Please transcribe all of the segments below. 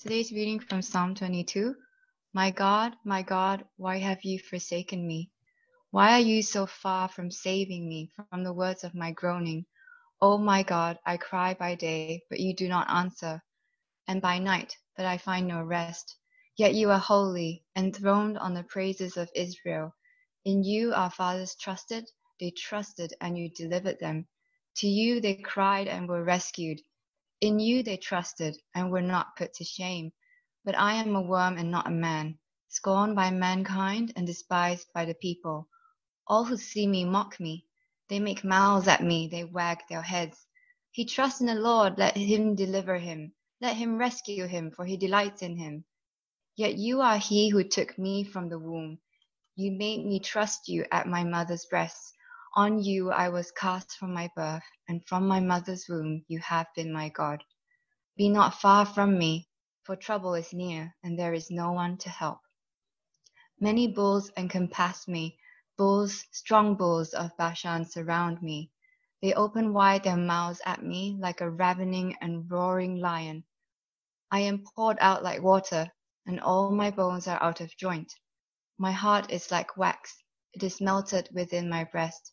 Today's reading from Psalm 22. My God, my God, why have you forsaken me? Why are you so far from saving me from the words of my groaning? O my God, I cry by day, but you do not answer, and by night, but I find no rest. Yet you are holy, enthroned on the praises of Israel. In you our fathers trusted, they trusted, and you delivered them. To you they cried and were rescued. In you they trusted, and were not put to shame. But I am a worm and not a man, scorned by mankind and despised by the people. All who see me mock me. They make mouths at me, they wag their heads. He trusts in the Lord, let him deliver him. Let him rescue him, for he delights in him. Yet you are he who took me from the womb. You made me trust you at my mother's breast. On you I was cast from my birth, and from my mother's womb you have been my God. Be not far from me, for trouble is near, and there is no one to help. Many bulls encompass me, bulls, strong bulls of Bashan surround me. They open wide their mouths at me like a ravening and roaring lion. I am poured out like water, and all my bones are out of joint. My heart is like wax, it is melted within my breast.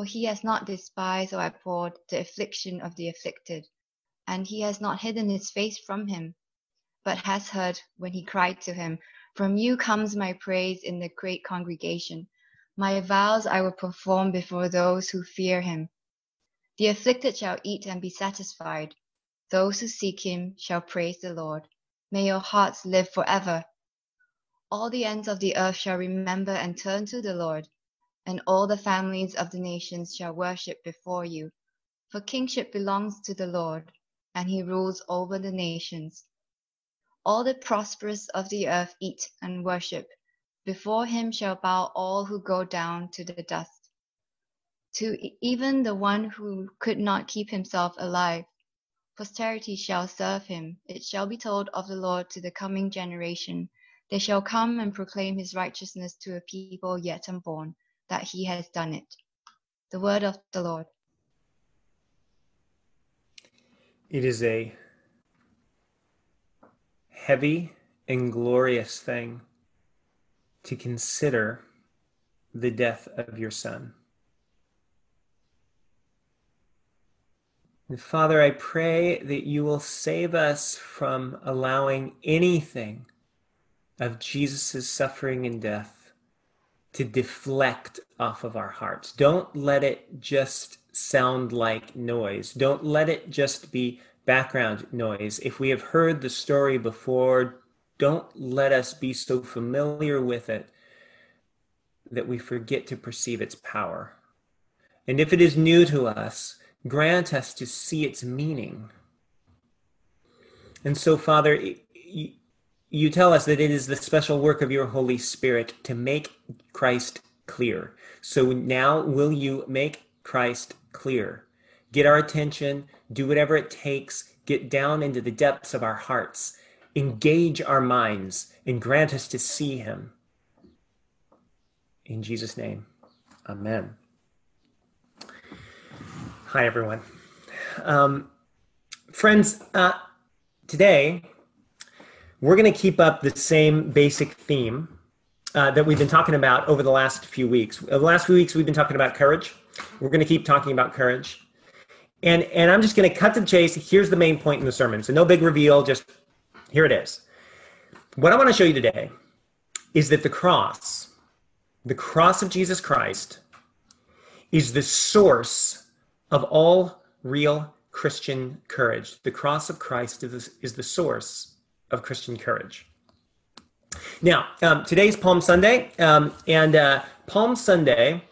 For he has not despised or abhorred the affliction of the afflicted, and he has not hidden his face from him, but has heard when he cried to him, From you comes my praise in the great congregation. My vows I will perform before those who fear him. The afflicted shall eat and be satisfied. Those who seek him shall praise the Lord. May your hearts live forever. All the ends of the earth shall remember and turn to the Lord and all the families of the nations shall worship before you. For kingship belongs to the Lord, and he rules over the nations. All the prosperous of the earth eat and worship. Before him shall bow all who go down to the dust. To even the one who could not keep himself alive, posterity shall serve him. It shall be told of the Lord to the coming generation. They shall come and proclaim his righteousness to a people yet unborn that he has done it. The word of the Lord. It is a heavy and glorious thing to consider the death of your son. And Father, I pray that you will save us from allowing anything of Jesus' suffering and death to deflect off of our hearts. Don't let it just sound like noise. Don't let it just be background noise. If we have heard the story before, don't let us be so familiar with it that we forget to perceive its power. And if it is new to us, grant us to see its meaning. And so, Father, you tell us that it is the special work of your Holy Spirit to make Christ clear. So now, will you make Christ clear? Get our attention, do whatever it takes, get down into the depths of our hearts, engage our minds, and grant us to see him. In Jesus' name, amen. Hi, everyone. Um, friends, uh, today we're going to keep up the same basic theme uh, that we've been talking about over the last few weeks. Over the last few weeks, we've been talking about courage. We're going to keep talking about courage. And, and I'm just going to cut to the chase. Here's the main point in the sermon. So, no big reveal, just here it is. What I want to show you today is that the cross, the cross of Jesus Christ, is the source of all real Christian courage. The cross of Christ is, is the source of Christian courage. Now, um, today's Palm Sunday, um, and uh, Palm Sunday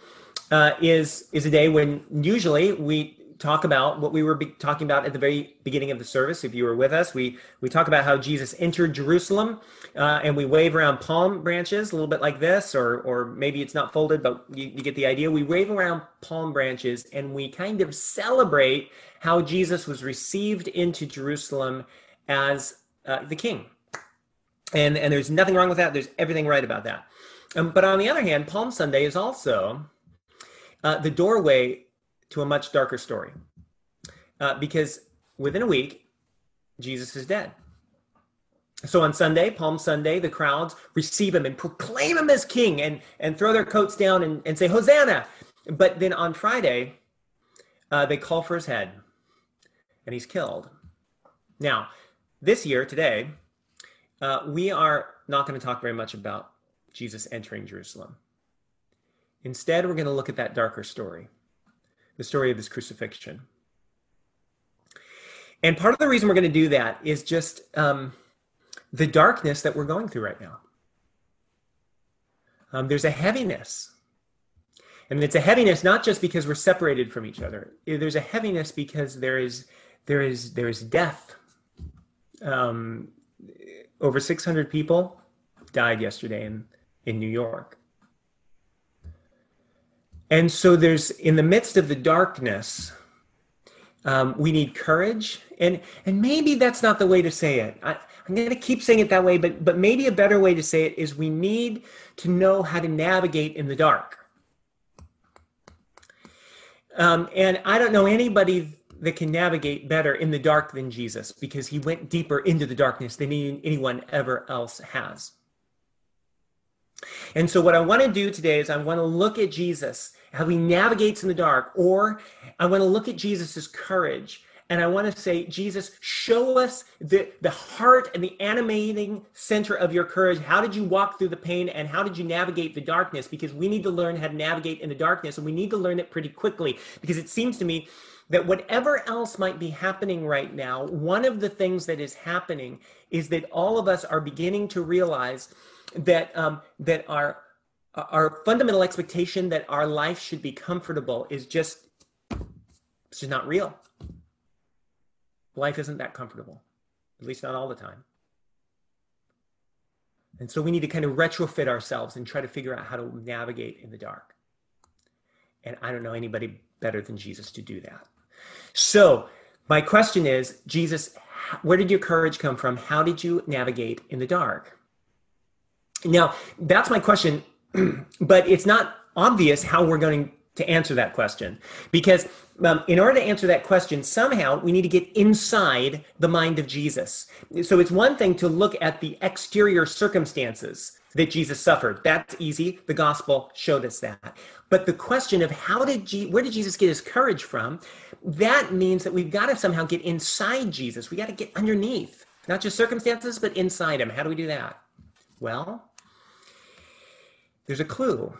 uh, is is a day when usually we talk about what we were talking about at the very beginning of the service. If you were with us, we we talk about how Jesus entered Jerusalem, uh, and we wave around palm branches a little bit like this, or or maybe it's not folded, but you, you get the idea. We wave around palm branches, and we kind of celebrate how Jesus was received into Jerusalem as uh, the King, and and there's nothing wrong with that. There's everything right about that. Um, but on the other hand, Palm Sunday is also uh, the doorway to a much darker story. Uh, because within a week, Jesus is dead. So on Sunday, Palm Sunday, the crowds receive him and proclaim him as king and, and throw their coats down and, and say, Hosanna. But then on Friday, uh, they call for his head and he's killed. Now, this year, today, uh, we are not going to talk very much about Jesus entering Jerusalem. Instead, we're going to look at that darker story the story of his crucifixion. And part of the reason we're going to do that is just um, the darkness that we're going through right now. Um, there's a heaviness. And it's a heaviness not just because we're separated from each other. There's a heaviness because there is there is there is death. Um, over 600 people died yesterday in in New York. And so there's in the midst of the darkness, um, we need courage, and and maybe that's not the way to say it. I, I'm going to keep saying it that way, but but maybe a better way to say it is we need to know how to navigate in the dark. Um, and I don't know anybody that can navigate better in the dark than Jesus because he went deeper into the darkness than anyone ever else has. And so, what I want to do today is I want to look at Jesus how he navigates in the dark, or I want to look at Jesus's courage and I want to say, Jesus, show us the, the heart and the animating center of your courage. How did you walk through the pain and how did you navigate the darkness? Because we need to learn how to navigate in the darkness and we need to learn it pretty quickly. Because it seems to me that whatever else might be happening right now, one of the things that is happening is that all of us are beginning to realize that um, that our our fundamental expectation that our life should be comfortable is just it's just not real. Life isn't that comfortable, at least not all the time. And so we need to kind of retrofit ourselves and try to figure out how to navigate in the dark. And I don't know anybody better than Jesus to do that. So, my question is Jesus, where did your courage come from? How did you navigate in the dark? Now, that's my question but it's not obvious how we're going to answer that question. Because um, in order to answer that question somehow we need to get inside the mind of jesus. So it's one thing to look at the exterior circumstances that jesus suffered. That's easy. The gospel showed us that. But the question of how did Je- where did jesus get his courage from that means that we've got to somehow get inside jesus we got to get underneath not just circumstances but inside him how do we do that well there's a clue.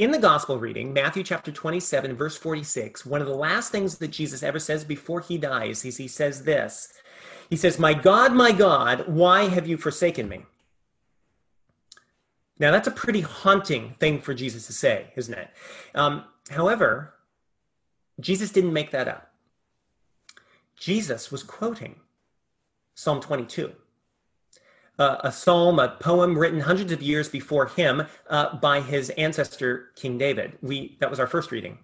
In the gospel reading, Matthew chapter 27, verse 46, one of the last things that Jesus ever says before he dies is he says this He says, My God, my God, why have you forsaken me? Now, that's a pretty haunting thing for Jesus to say, isn't it? Um, however, Jesus didn't make that up. Jesus was quoting Psalm 22 uh, a psalm, a poem written hundreds of years before him uh, by his ancestor King David. We that was our first reading.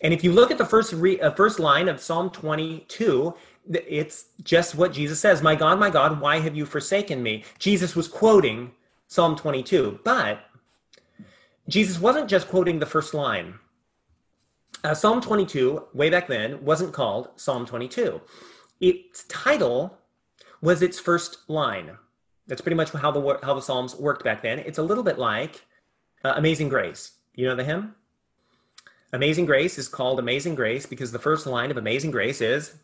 And if you look at the first re, uh, first line of Psalm 22, it's just what Jesus says, "My God, my God, why have you forsaken me?" Jesus was quoting Psalm 22, but Jesus wasn't just quoting the first line. Uh, Psalm 22, way back then, wasn't called Psalm 22. Its title was its first line. That's pretty much how the how the Psalms worked back then. It's a little bit like uh, Amazing Grace. You know the hymn? Amazing Grace is called Amazing Grace because the first line of Amazing Grace is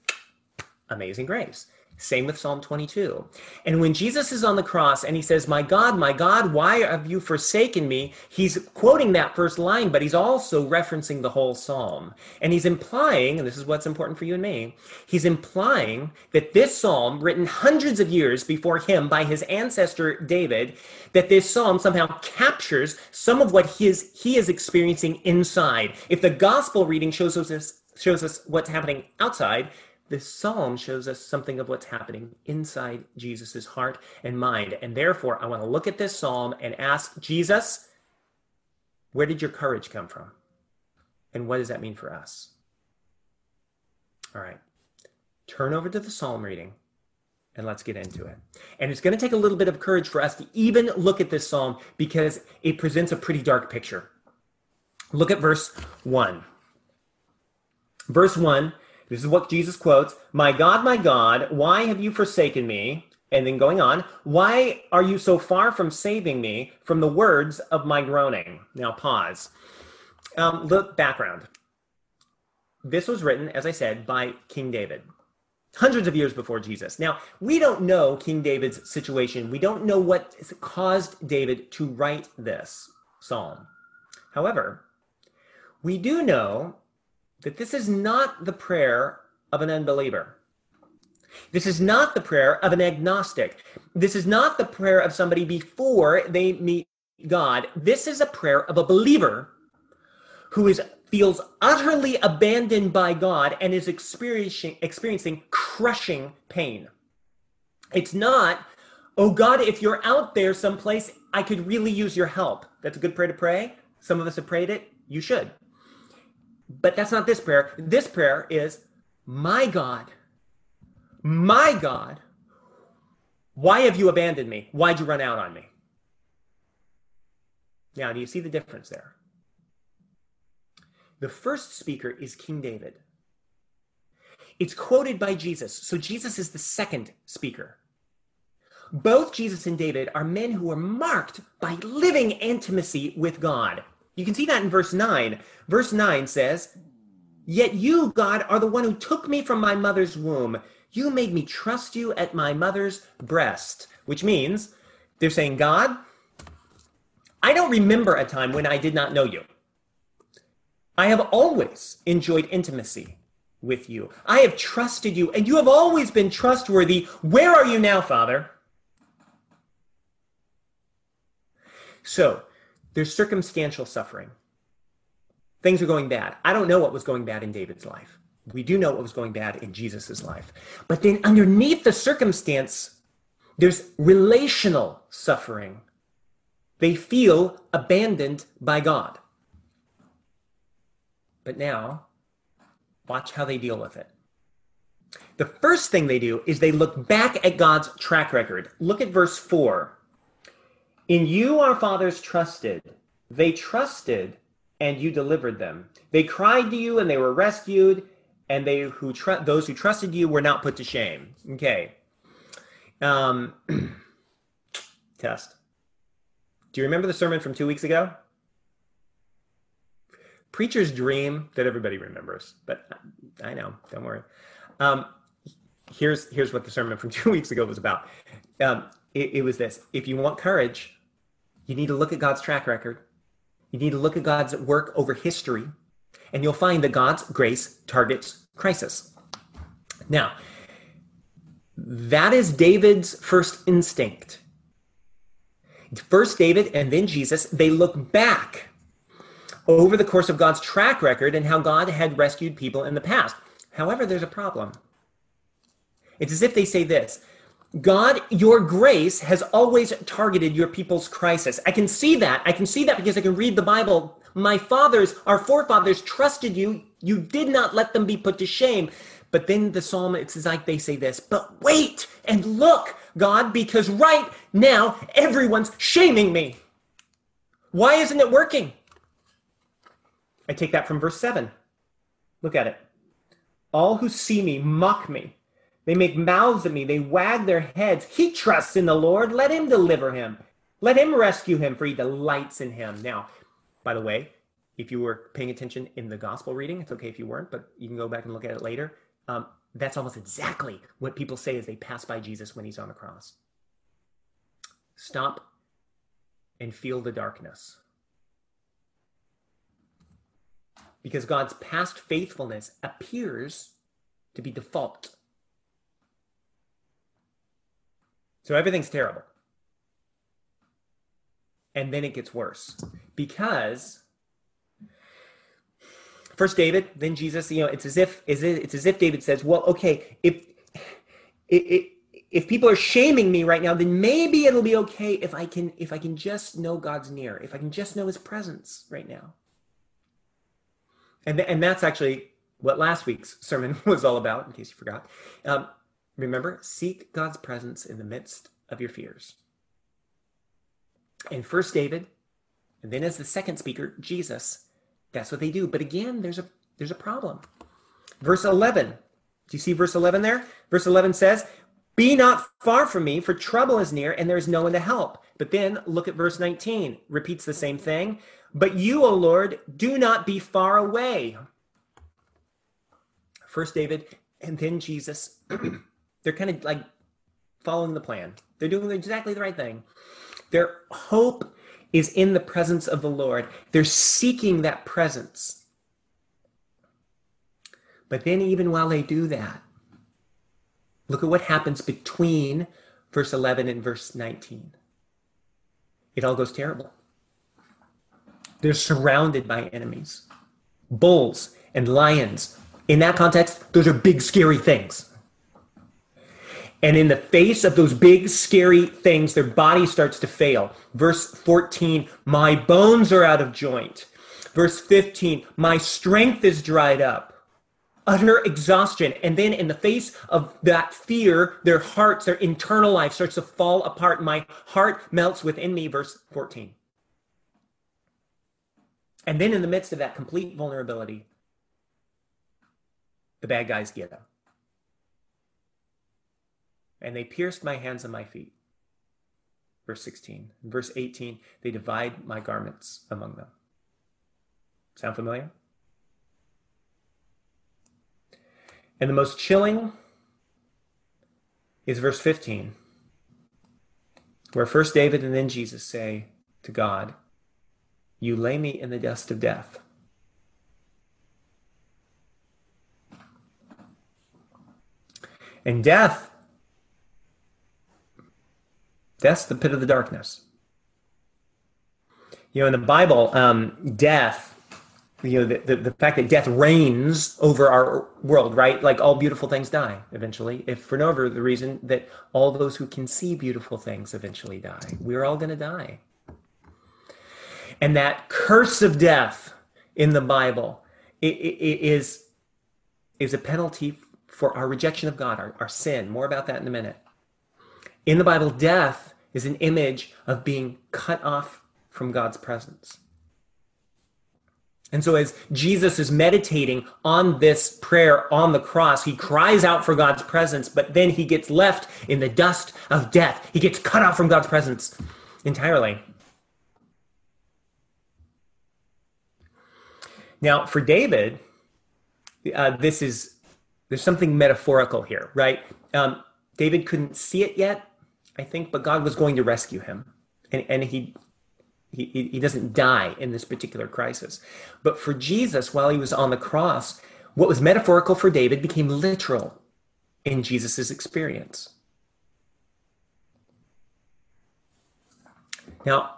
Amazing Grace. Same with Psalm 22. And when Jesus is on the cross and he says, My God, my God, why have you forsaken me? He's quoting that first line, but he's also referencing the whole psalm. And he's implying, and this is what's important for you and me, he's implying that this psalm, written hundreds of years before him by his ancestor David, that this psalm somehow captures some of what he is, he is experiencing inside. If the gospel reading shows us, shows us what's happening outside, this psalm shows us something of what's happening inside Jesus' heart and mind. And therefore, I want to look at this psalm and ask Jesus, where did your courage come from? And what does that mean for us? All right. Turn over to the psalm reading and let's get into it. And it's going to take a little bit of courage for us to even look at this psalm because it presents a pretty dark picture. Look at verse 1. Verse 1 this is what Jesus quotes My God, my God, why have you forsaken me? And then going on, why are you so far from saving me from the words of my groaning? Now, pause. Um, look, background. This was written, as I said, by King David, hundreds of years before Jesus. Now, we don't know King David's situation. We don't know what caused David to write this psalm. However, we do know that this is not the prayer of an unbeliever. This is not the prayer of an agnostic. This is not the prayer of somebody before they meet God. This is a prayer of a believer who is feels utterly abandoned by God and is experiencing experiencing crushing pain. It's not, oh God, if you're out there someplace, I could really use your help. That's a good prayer to pray. Some of us have prayed it. You should. But that's not this prayer. This prayer is, My God, my God, why have you abandoned me? Why'd you run out on me? Now, do you see the difference there? The first speaker is King David. It's quoted by Jesus, so Jesus is the second speaker. Both Jesus and David are men who are marked by living intimacy with God. You can see that in verse 9. Verse 9 says, Yet you, God, are the one who took me from my mother's womb. You made me trust you at my mother's breast, which means they're saying, God, I don't remember a time when I did not know you. I have always enjoyed intimacy with you. I have trusted you, and you have always been trustworthy. Where are you now, Father? So, there's circumstantial suffering. Things are going bad. I don't know what was going bad in David's life. We do know what was going bad in Jesus' life. But then underneath the circumstance, there's relational suffering. They feel abandoned by God. But now, watch how they deal with it. The first thing they do is they look back at God's track record. Look at verse 4. In you our fathers trusted. They trusted and you delivered them. They cried to you and they were rescued, and they who tr- those who trusted you were not put to shame. Okay. Um, test. Do you remember the sermon from two weeks ago? Preacher's dream that everybody remembers, but I know, don't worry. Um, here's here's what the sermon from two weeks ago was about. Um, it, it was this: if you want courage, you need to look at God's track record. You need to look at God's work over history, and you'll find that God's grace targets crisis. Now, that is David's first instinct. First, David and then Jesus, they look back over the course of God's track record and how God had rescued people in the past. However, there's a problem. It's as if they say this God, your grace has always targeted your people's crisis. I can see that. I can see that because I can read the Bible. My fathers, our forefathers trusted you. You did not let them be put to shame. But then the psalm, it's like they say this, but wait and look, God, because right now everyone's shaming me. Why isn't it working? I take that from verse 7. Look at it. All who see me mock me. They make mouths at me. They wag their heads. He trusts in the Lord. Let him deliver him. Let him rescue him, for he delights in him. Now, by the way, if you were paying attention in the gospel reading, it's okay if you weren't, but you can go back and look at it later. Um, That's almost exactly what people say as they pass by Jesus when he's on the cross. Stop and feel the darkness. Because God's past faithfulness appears to be default. So everything's terrible. And then it gets worse because first David, then Jesus. You know, it's as if it's as if David says, "Well, okay, if if people are shaming me right now, then maybe it'll be okay if I can if I can just know God's near, if I can just know His presence right now." And and that's actually what last week's sermon was all about. In case you forgot, um, remember, seek God's presence in the midst of your fears. And first David, and then as the second speaker, Jesus that's what they do. But again, there's a there's a problem. Verse 11. Do you see verse 11 there? Verse 11 says, "Be not far from me, for trouble is near, and there is no one to help." But then look at verse 19. Repeats the same thing. But you, O Lord, do not be far away. First David, and then Jesus. They're kind of like following the plan. They're doing exactly the right thing. Their hope is in the presence of the Lord. They're seeking that presence. But then, even while they do that, look at what happens between verse 11 and verse 19. It all goes terrible. They're surrounded by enemies, bulls and lions. In that context, those are big, scary things. And in the face of those big, scary things, their body starts to fail. Verse 14, my bones are out of joint. Verse 15, my strength is dried up. Utter exhaustion. And then in the face of that fear, their hearts, their internal life starts to fall apart. My heart melts within me. Verse 14. And then in the midst of that complete vulnerability, the bad guys get them and they pierced my hands and my feet. Verse 16. verse 18, they divide my garments among them. Sound familiar? And the most chilling is verse 15, where first David and then Jesus say to God, You lay me in the dust of death. And death that's the pit of the darkness. You know, in the Bible, um, death, you know, the, the, the, fact that death reigns over our world, right? Like all beautiful things die eventually, if for no other the reason that all those who can see beautiful things eventually die. We're all going to die. And that curse of death in the Bible it, it, it is, is a penalty for our rejection of God, our, our sin. More about that in a minute. In the Bible, death is an image of being cut off from God's presence. And so, as Jesus is meditating on this prayer on the cross, he cries out for God's presence, but then he gets left in the dust of death. He gets cut off from God's presence entirely. Now, for David, uh, this is there's something metaphorical here, right? Um, David couldn't see it yet, I think, but God was going to rescue him. And, and he, he, he doesn't die in this particular crisis. But for Jesus, while he was on the cross, what was metaphorical for David became literal in Jesus' experience. Now,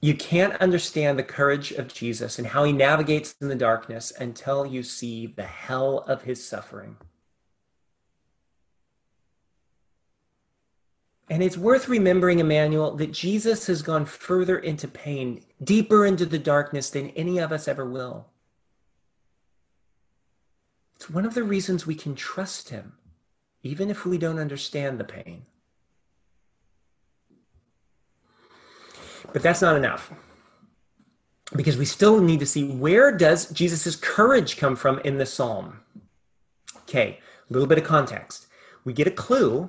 you can't understand the courage of Jesus and how he navigates in the darkness until you see the hell of his suffering. And it's worth remembering, Emmanuel, that Jesus has gone further into pain, deeper into the darkness than any of us ever will. It's one of the reasons we can trust him, even if we don't understand the pain. But that's not enough. Because we still need to see where does Jesus' courage come from in the psalm? Okay, a little bit of context. We get a clue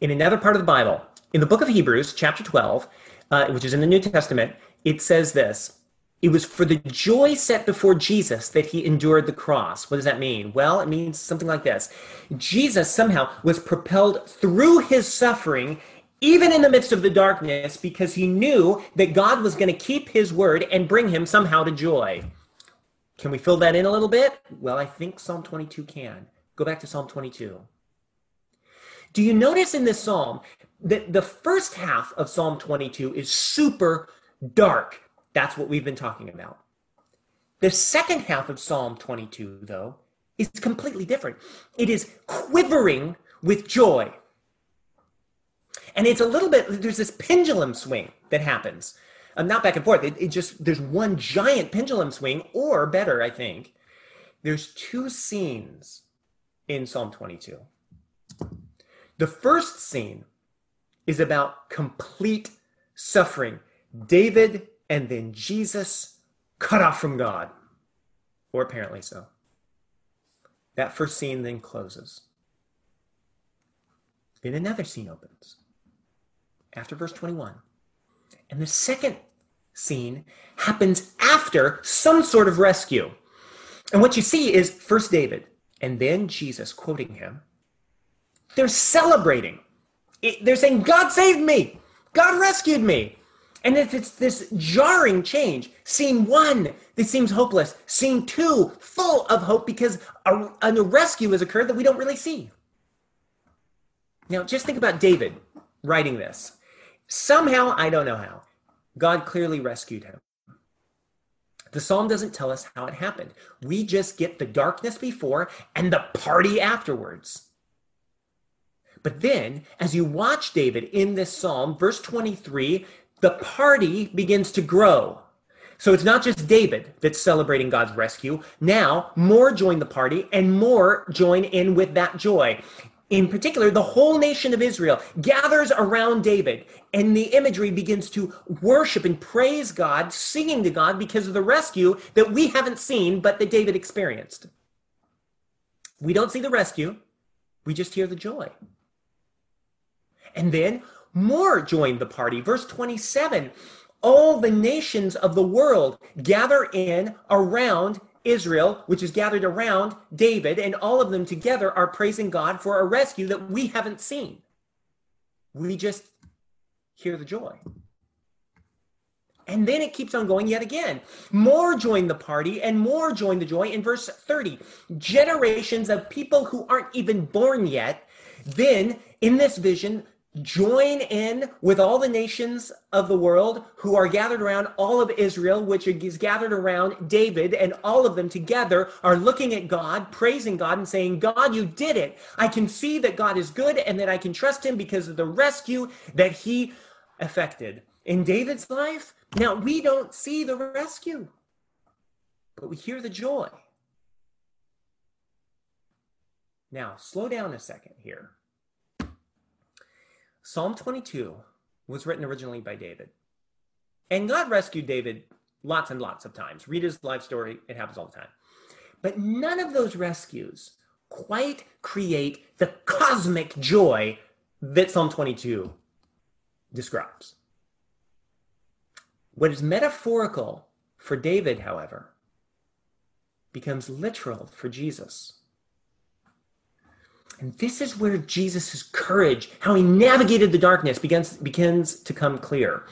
in another part of the Bible, in the book of Hebrews, chapter 12, uh, which is in the New Testament, it says this it was for the joy set before Jesus that he endured the cross. What does that mean? Well, it means something like this Jesus somehow was propelled through his suffering, even in the midst of the darkness, because he knew that God was going to keep his word and bring him somehow to joy. Can we fill that in a little bit? Well, I think Psalm 22 can. Go back to Psalm 22. Do you notice in this psalm that the first half of Psalm 22 is super dark? That's what we've been talking about. The second half of Psalm 22, though, is completely different. It is quivering with joy. And it's a little bit, there's this pendulum swing that happens. Um, not back and forth. It, it just, there's one giant pendulum swing, or better, I think, there's two scenes in Psalm 22. The first scene is about complete suffering. David and then Jesus cut off from God, or apparently so. That first scene then closes. Then another scene opens after verse 21. And the second scene happens after some sort of rescue. And what you see is first David and then Jesus quoting him. They're celebrating. they're saying, God saved me. God rescued me. And if it's this jarring change, scene one that seems hopeless, scene two full of hope because a, a rescue has occurred that we don't really see. Now, just think about David writing this. Somehow, I don't know how, God clearly rescued him. The psalm doesn't tell us how it happened. We just get the darkness before and the party afterwards. But then, as you watch David in this psalm, verse 23 the party begins to grow. So it's not just David that's celebrating God's rescue. Now, more join the party and more join in with that joy. In particular, the whole nation of Israel gathers around David, and the imagery begins to worship and praise God, singing to God because of the rescue that we haven't seen, but that David experienced. We don't see the rescue, we just hear the joy. And then more joined the party. Verse 27 all the nations of the world gather in around Israel, which is gathered around David, and all of them together are praising God for a rescue that we haven't seen. We just hear the joy. And then it keeps on going yet again. More join the party and more join the joy in verse 30. Generations of people who aren't even born yet. Then in this vision, join in with all the nations of the world who are gathered around all of Israel, which is gathered around David, and all of them together are looking at God, praising God, and saying, God, you did it. I can see that God is good and that I can trust him because of the rescue that he effected. In David's life, now we don't see the rescue, but we hear the joy. Now, slow down a second here. Psalm 22 was written originally by David. And God rescued David lots and lots of times. Read his life story, it happens all the time. But none of those rescues quite create the cosmic joy that Psalm 22 describes. What is metaphorical for David, however, becomes literal for Jesus. And this is where Jesus' courage, how he navigated the darkness, begins, begins to come clear.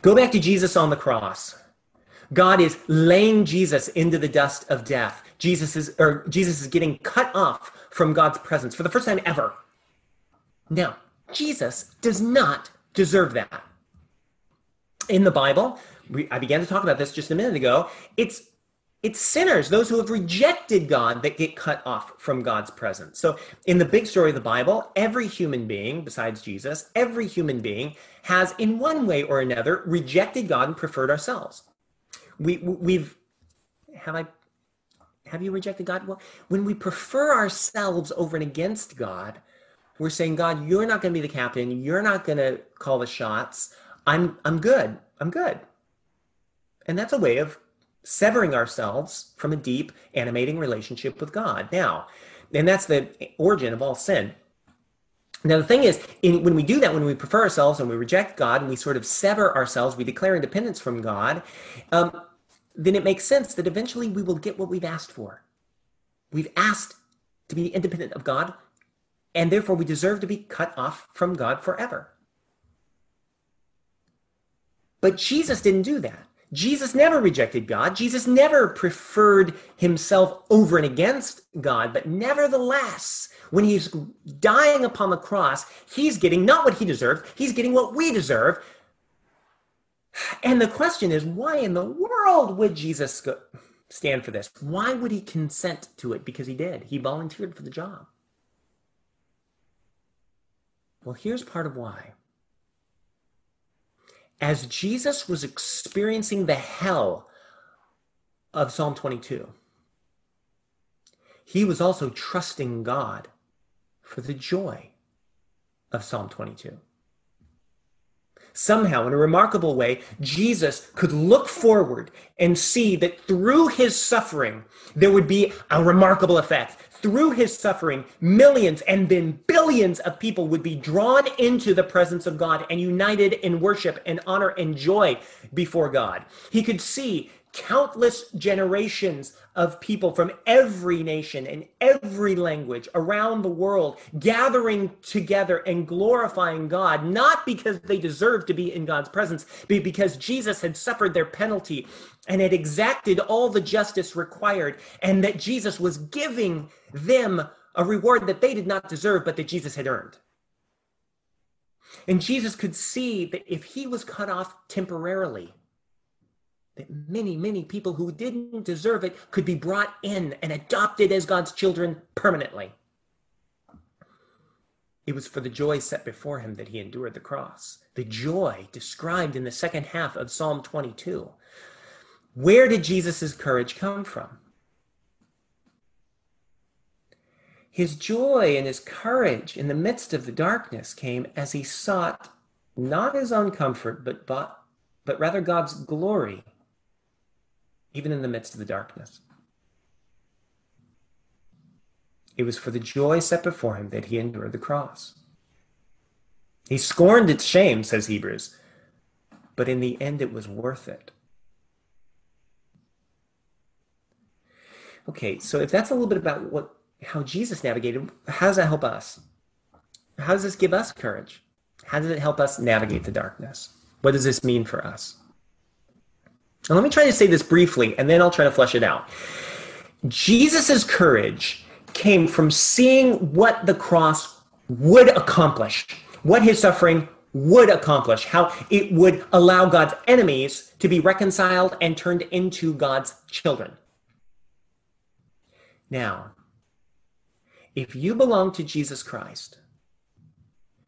Go back to Jesus on the cross. God is laying Jesus into the dust of death. Jesus is, or Jesus is getting cut off from God's presence for the first time ever. Now, Jesus does not deserve that. In the Bible, we, I began to talk about this just a minute ago. It's it's sinners, those who have rejected God, that get cut off from God's presence. So, in the big story of the Bible, every human being, besides Jesus, every human being has, in one way or another, rejected God and preferred ourselves. We, we've, have I, have you rejected God? Well, when we prefer ourselves over and against God, we're saying, God, you're not going to be the captain. You're not going to call the shots. I'm, I'm good. I'm good. And that's a way of severing ourselves from a deep, animating relationship with God. Now, and that's the origin of all sin. Now, the thing is, in, when we do that, when we prefer ourselves and we reject God and we sort of sever ourselves, we declare independence from God, um, then it makes sense that eventually we will get what we've asked for. We've asked to be independent of God, and therefore we deserve to be cut off from God forever. But Jesus didn't do that. Jesus never rejected God. Jesus never preferred himself over and against God. But nevertheless, when he's dying upon the cross, he's getting not what he deserved, he's getting what we deserve. And the question is, why in the world would Jesus go, stand for this? Why would he consent to it? Because he did. He volunteered for the job. Well, here's part of why as Jesus was experiencing the hell of Psalm 22, he was also trusting God for the joy of Psalm 22. Somehow, in a remarkable way, Jesus could look forward and see that through his suffering, there would be a remarkable effect through his suffering, millions and then billions of people would be drawn into the presence of God and united in worship and honor and joy before God. He could see countless generations of people from every nation and every language around the world gathering together and glorifying God, not because they deserved to be in God's presence, but because Jesus had suffered their penalty and had exacted all the justice required, and that Jesus was giving them a reward that they did not deserve, but that Jesus had earned. And Jesus could see that if he was cut off temporarily, that many, many people who didn't deserve it could be brought in and adopted as God's children permanently. It was for the joy set before him that he endured the cross. The joy described in the second half of Psalm 22. Where did Jesus' courage come from? His joy and his courage in the midst of the darkness came as he sought not his own comfort, but, but, but rather God's glory even in the midst of the darkness. It was for the joy set before him that he endured the cross. He scorned its shame, says Hebrews, but in the end it was worth it. Okay, so if that's a little bit about what how Jesus navigated, how does that help us? How does this give us courage? How does it help us navigate the darkness? What does this mean for us? Let me try to say this briefly, and then I'll try to flesh it out. Jesus' courage came from seeing what the cross would accomplish, what his suffering would accomplish, how it would allow God's enemies to be reconciled and turned into God's children. Now, if you belong to Jesus Christ,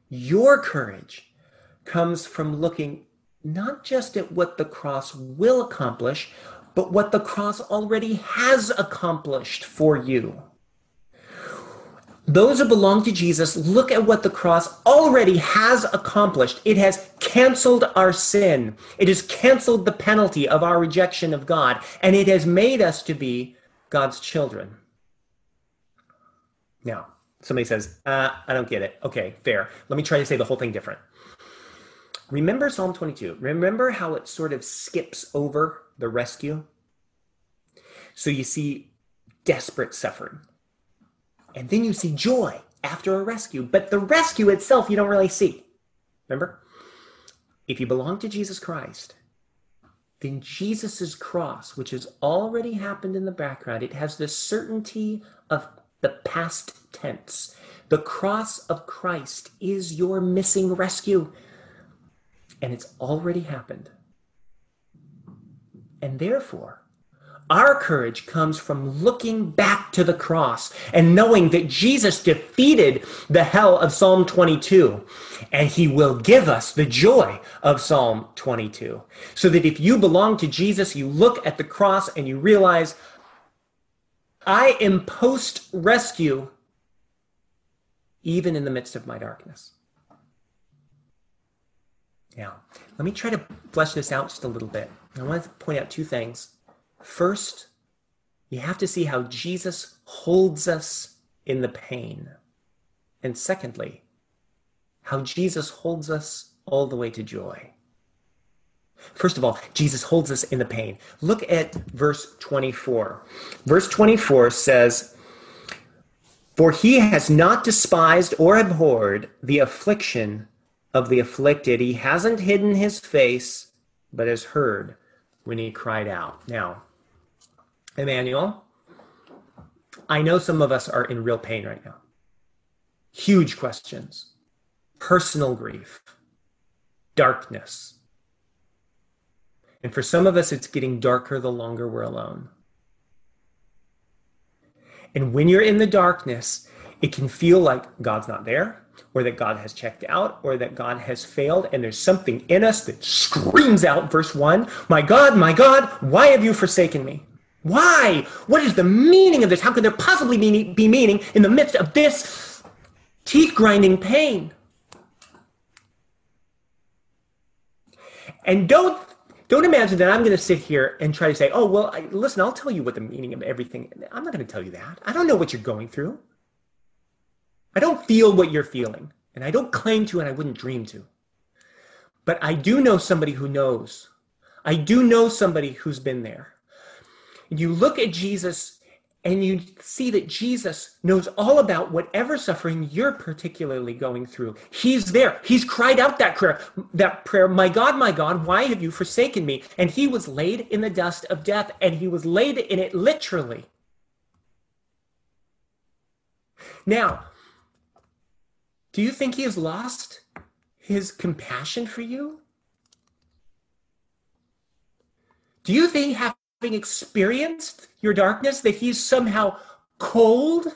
your courage comes from looking not just at what the cross will accomplish, but what the cross already has accomplished for you. Those who belong to Jesus look at what the cross already has accomplished. It has canceled our sin. It has canceled the penalty of our rejection of God, and it has made us to be God's children. Now, somebody says, uh, I don't get it. Okay, fair. Let me try to say the whole thing different. Remember Psalm 22. Remember how it sort of skips over the rescue? So you see desperate suffering. And then you see joy after a rescue. But the rescue itself, you don't really see. Remember? If you belong to Jesus Christ, then Jesus' cross, which has already happened in the background, it has the certainty of the past tense. The cross of Christ is your missing rescue and it's already happened. And therefore, our courage comes from looking back to the cross and knowing that Jesus defeated the hell of Psalm 22 and he will give us the joy of Psalm 22. So that if you belong to Jesus, you look at the cross and you realize, I am post rescue even in the midst of my darkness. Now, let me try to flesh this out just a little bit. I want to point out two things. First, you have to see how Jesus holds us in the pain. And secondly, how Jesus holds us all the way to joy. First of all, Jesus holds us in the pain. Look at verse 24. Verse 24 says, For he has not despised or abhorred the affliction of the afflicted. He hasn't hidden his face, but has heard when he cried out. Now, Emmanuel, I know some of us are in real pain right now. Huge questions, personal grief, darkness and for some of us, it's getting darker the longer we're alone. And when you're in the darkness, it can feel like God's not there, or that God has checked out, or that God has failed. And there's something in us that screams out, verse 1 My God, my God, why have you forsaken me? Why? What is the meaning of this? How could there possibly be meaning in the midst of this teeth grinding pain? And don't don't imagine that I'm going to sit here and try to say, oh, well, I, listen, I'll tell you what the meaning of everything. I'm not going to tell you that. I don't know what you're going through. I don't feel what you're feeling. And I don't claim to, and I wouldn't dream to. But I do know somebody who knows. I do know somebody who's been there. You look at Jesus and you see that Jesus knows all about whatever suffering you're particularly going through. He's there. He's cried out that prayer, that prayer, my God, my God, why have you forsaken me? And he was laid in the dust of death, and he was laid in it literally. Now, do you think he has lost his compassion for you? Do you think having experienced your darkness, that he's somehow cold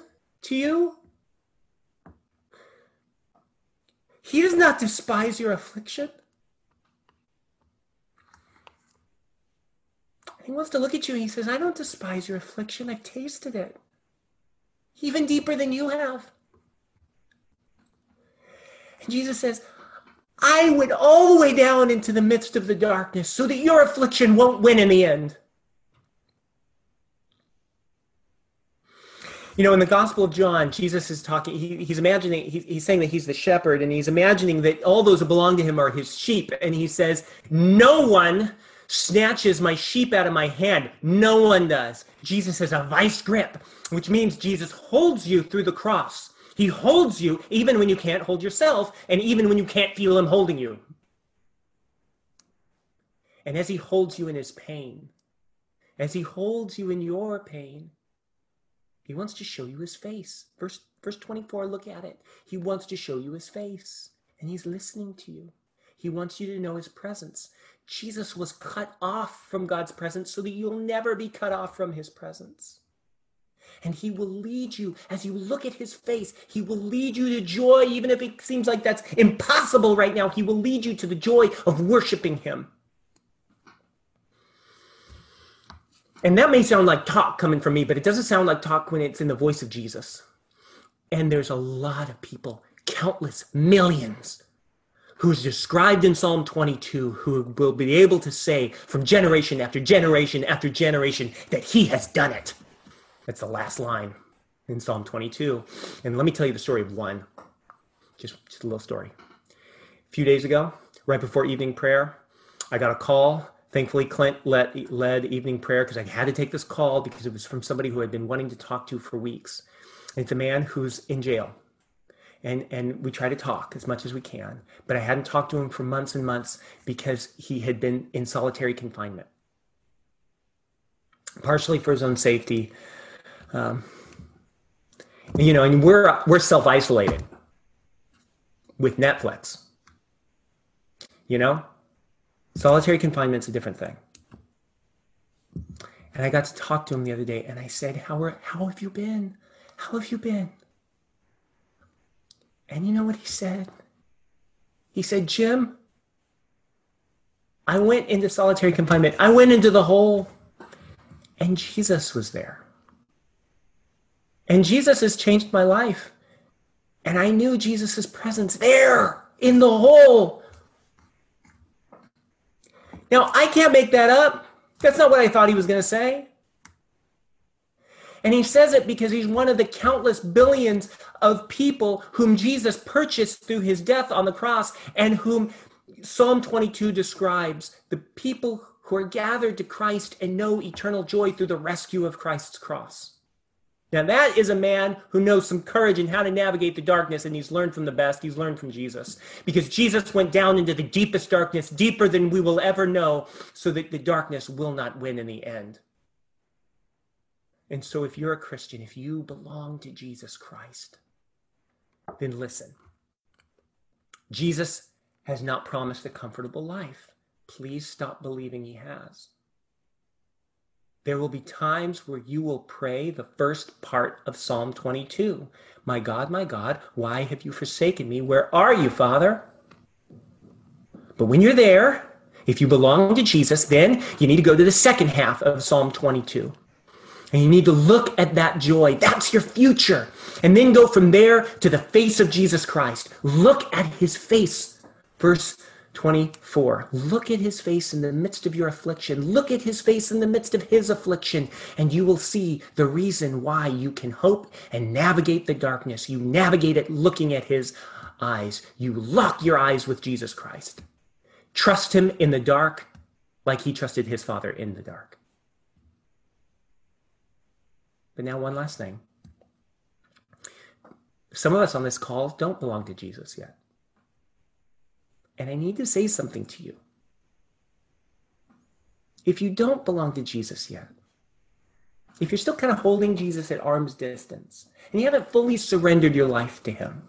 to you? He does not despise your affliction. He wants to look at you and he says, I don't despise your affliction. I've tasted it. Even deeper than you have. Jesus says, I went all the way down into the midst of the darkness so that your affliction won't win in the end. you know in the gospel of john jesus is talking he, he's imagining he, he's saying that he's the shepherd and he's imagining that all those who belong to him are his sheep. And he says no one snatches my sheep out of my hand. No one does. Jesus has a vice grip which means jesus holds you through the cross he holds you even when you can't hold yourself and even when you can't feel him holding you and as he holds you in his pain as he holds you in your pain he wants to show you his face. Verse, verse 24, look at it. He wants to show you his face, and he's listening to you. He wants you to know his presence. Jesus was cut off from God's presence so that you'll never be cut off from his presence. And he will lead you as you look at his face. He will lead you to joy, even if it seems like that's impossible right now. He will lead you to the joy of worshiping him. And that may sound like talk coming from me, but it doesn't sound like talk when it's in the voice of Jesus. And there's a lot of people, countless millions, who's described in Psalm 22, who will be able to say from generation after generation after generation that he has done it. That's the last line in Psalm 22. And let me tell you the story of one, just, just a little story. A few days ago, right before evening prayer, I got a call Thankfully, Clint led, led evening prayer because I had to take this call because it was from somebody who I'd been wanting to talk to for weeks. And it's a man who's in jail. And, and we try to talk as much as we can. But I hadn't talked to him for months and months because he had been in solitary confinement, partially for his own safety. Um, you know, and we're, we're self isolated with Netflix. You know, Solitary confinement's a different thing. And I got to talk to him the other day and I said, How, are, how have you been? How have you been? And you know what he said? He said, Jim, I went into solitary confinement. I went into the hole, and Jesus was there. And Jesus has changed my life. And I knew Jesus' presence there in the hole now, I can't make that up. That's not what I thought he was going to say. And he says it because he's one of the countless billions of people whom Jesus purchased through his death on the cross and whom Psalm 22 describes the people who are gathered to Christ and know eternal joy through the rescue of Christ's cross. Now, that is a man who knows some courage and how to navigate the darkness, and he's learned from the best. He's learned from Jesus. Because Jesus went down into the deepest darkness, deeper than we will ever know, so that the darkness will not win in the end. And so, if you're a Christian, if you belong to Jesus Christ, then listen. Jesus has not promised a comfortable life. Please stop believing he has. There will be times where you will pray the first part of Psalm 22 My God, my God, why have you forsaken me? Where are you, Father? But when you're there, if you belong to Jesus, then you need to go to the second half of Psalm 22. And you need to look at that joy. That's your future. And then go from there to the face of Jesus Christ. Look at his face. Verse 24. Look at his face in the midst of your affliction. Look at his face in the midst of his affliction, and you will see the reason why you can hope and navigate the darkness. You navigate it looking at his eyes. You lock your eyes with Jesus Christ. Trust him in the dark like he trusted his father in the dark. But now, one last thing. Some of us on this call don't belong to Jesus yet. And I need to say something to you. If you don't belong to Jesus yet, if you're still kind of holding Jesus at arm's distance and you haven't fully surrendered your life to him,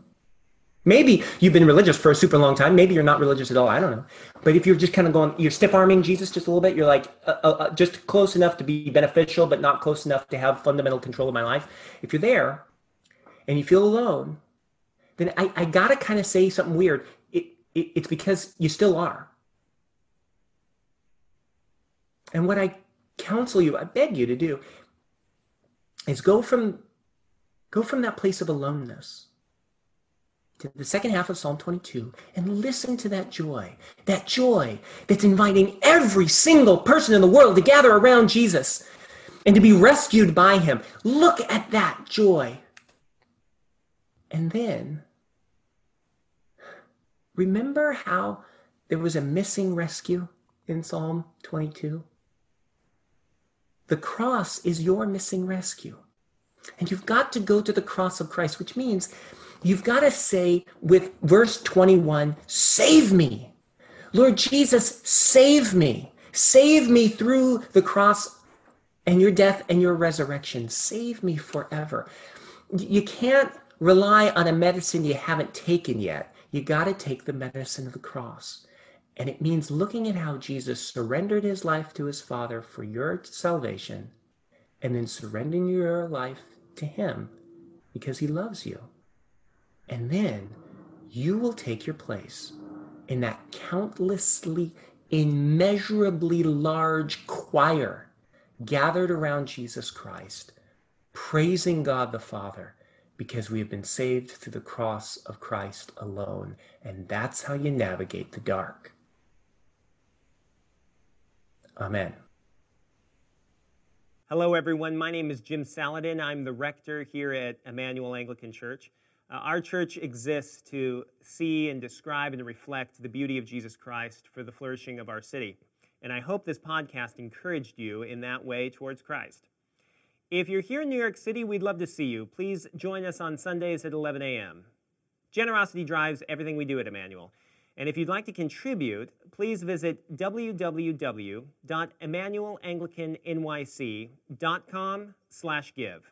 maybe you've been religious for a super long time, maybe you're not religious at all, I don't know. But if you're just kind of going, you're stiff arming Jesus just a little bit, you're like uh, uh, uh, just close enough to be beneficial, but not close enough to have fundamental control of my life. If you're there and you feel alone, then I, I got to kind of say something weird it's because you still are. And what I counsel you, I beg you to do, is go from go from that place of aloneness to the second half of Psalm 22 and listen to that joy, that joy that's inviting every single person in the world to gather around Jesus and to be rescued by him. Look at that joy. And then Remember how there was a missing rescue in Psalm 22? The cross is your missing rescue. And you've got to go to the cross of Christ, which means you've got to say with verse 21 Save me. Lord Jesus, save me. Save me through the cross and your death and your resurrection. Save me forever. You can't rely on a medicine you haven't taken yet you got to take the medicine of the cross. And it means looking at how Jesus surrendered his life to his Father for your salvation and then surrendering your life to him because he loves you. And then you will take your place in that countlessly, immeasurably large choir gathered around Jesus Christ, praising God the Father because we have been saved through the cross of Christ alone. And that's how you navigate the dark. Amen. Hello, everyone. My name is Jim Saladin. I'm the rector here at Emmanuel Anglican Church. Uh, our church exists to see and describe and reflect the beauty of Jesus Christ for the flourishing of our city. And I hope this podcast encouraged you in that way towards Christ. If you're here in New York City, we'd love to see you. Please join us on Sundays at 11 a.m. Generosity drives everything we do at Emmanuel. And if you'd like to contribute, please visit www.emmanuelanglicannyc.com slash give.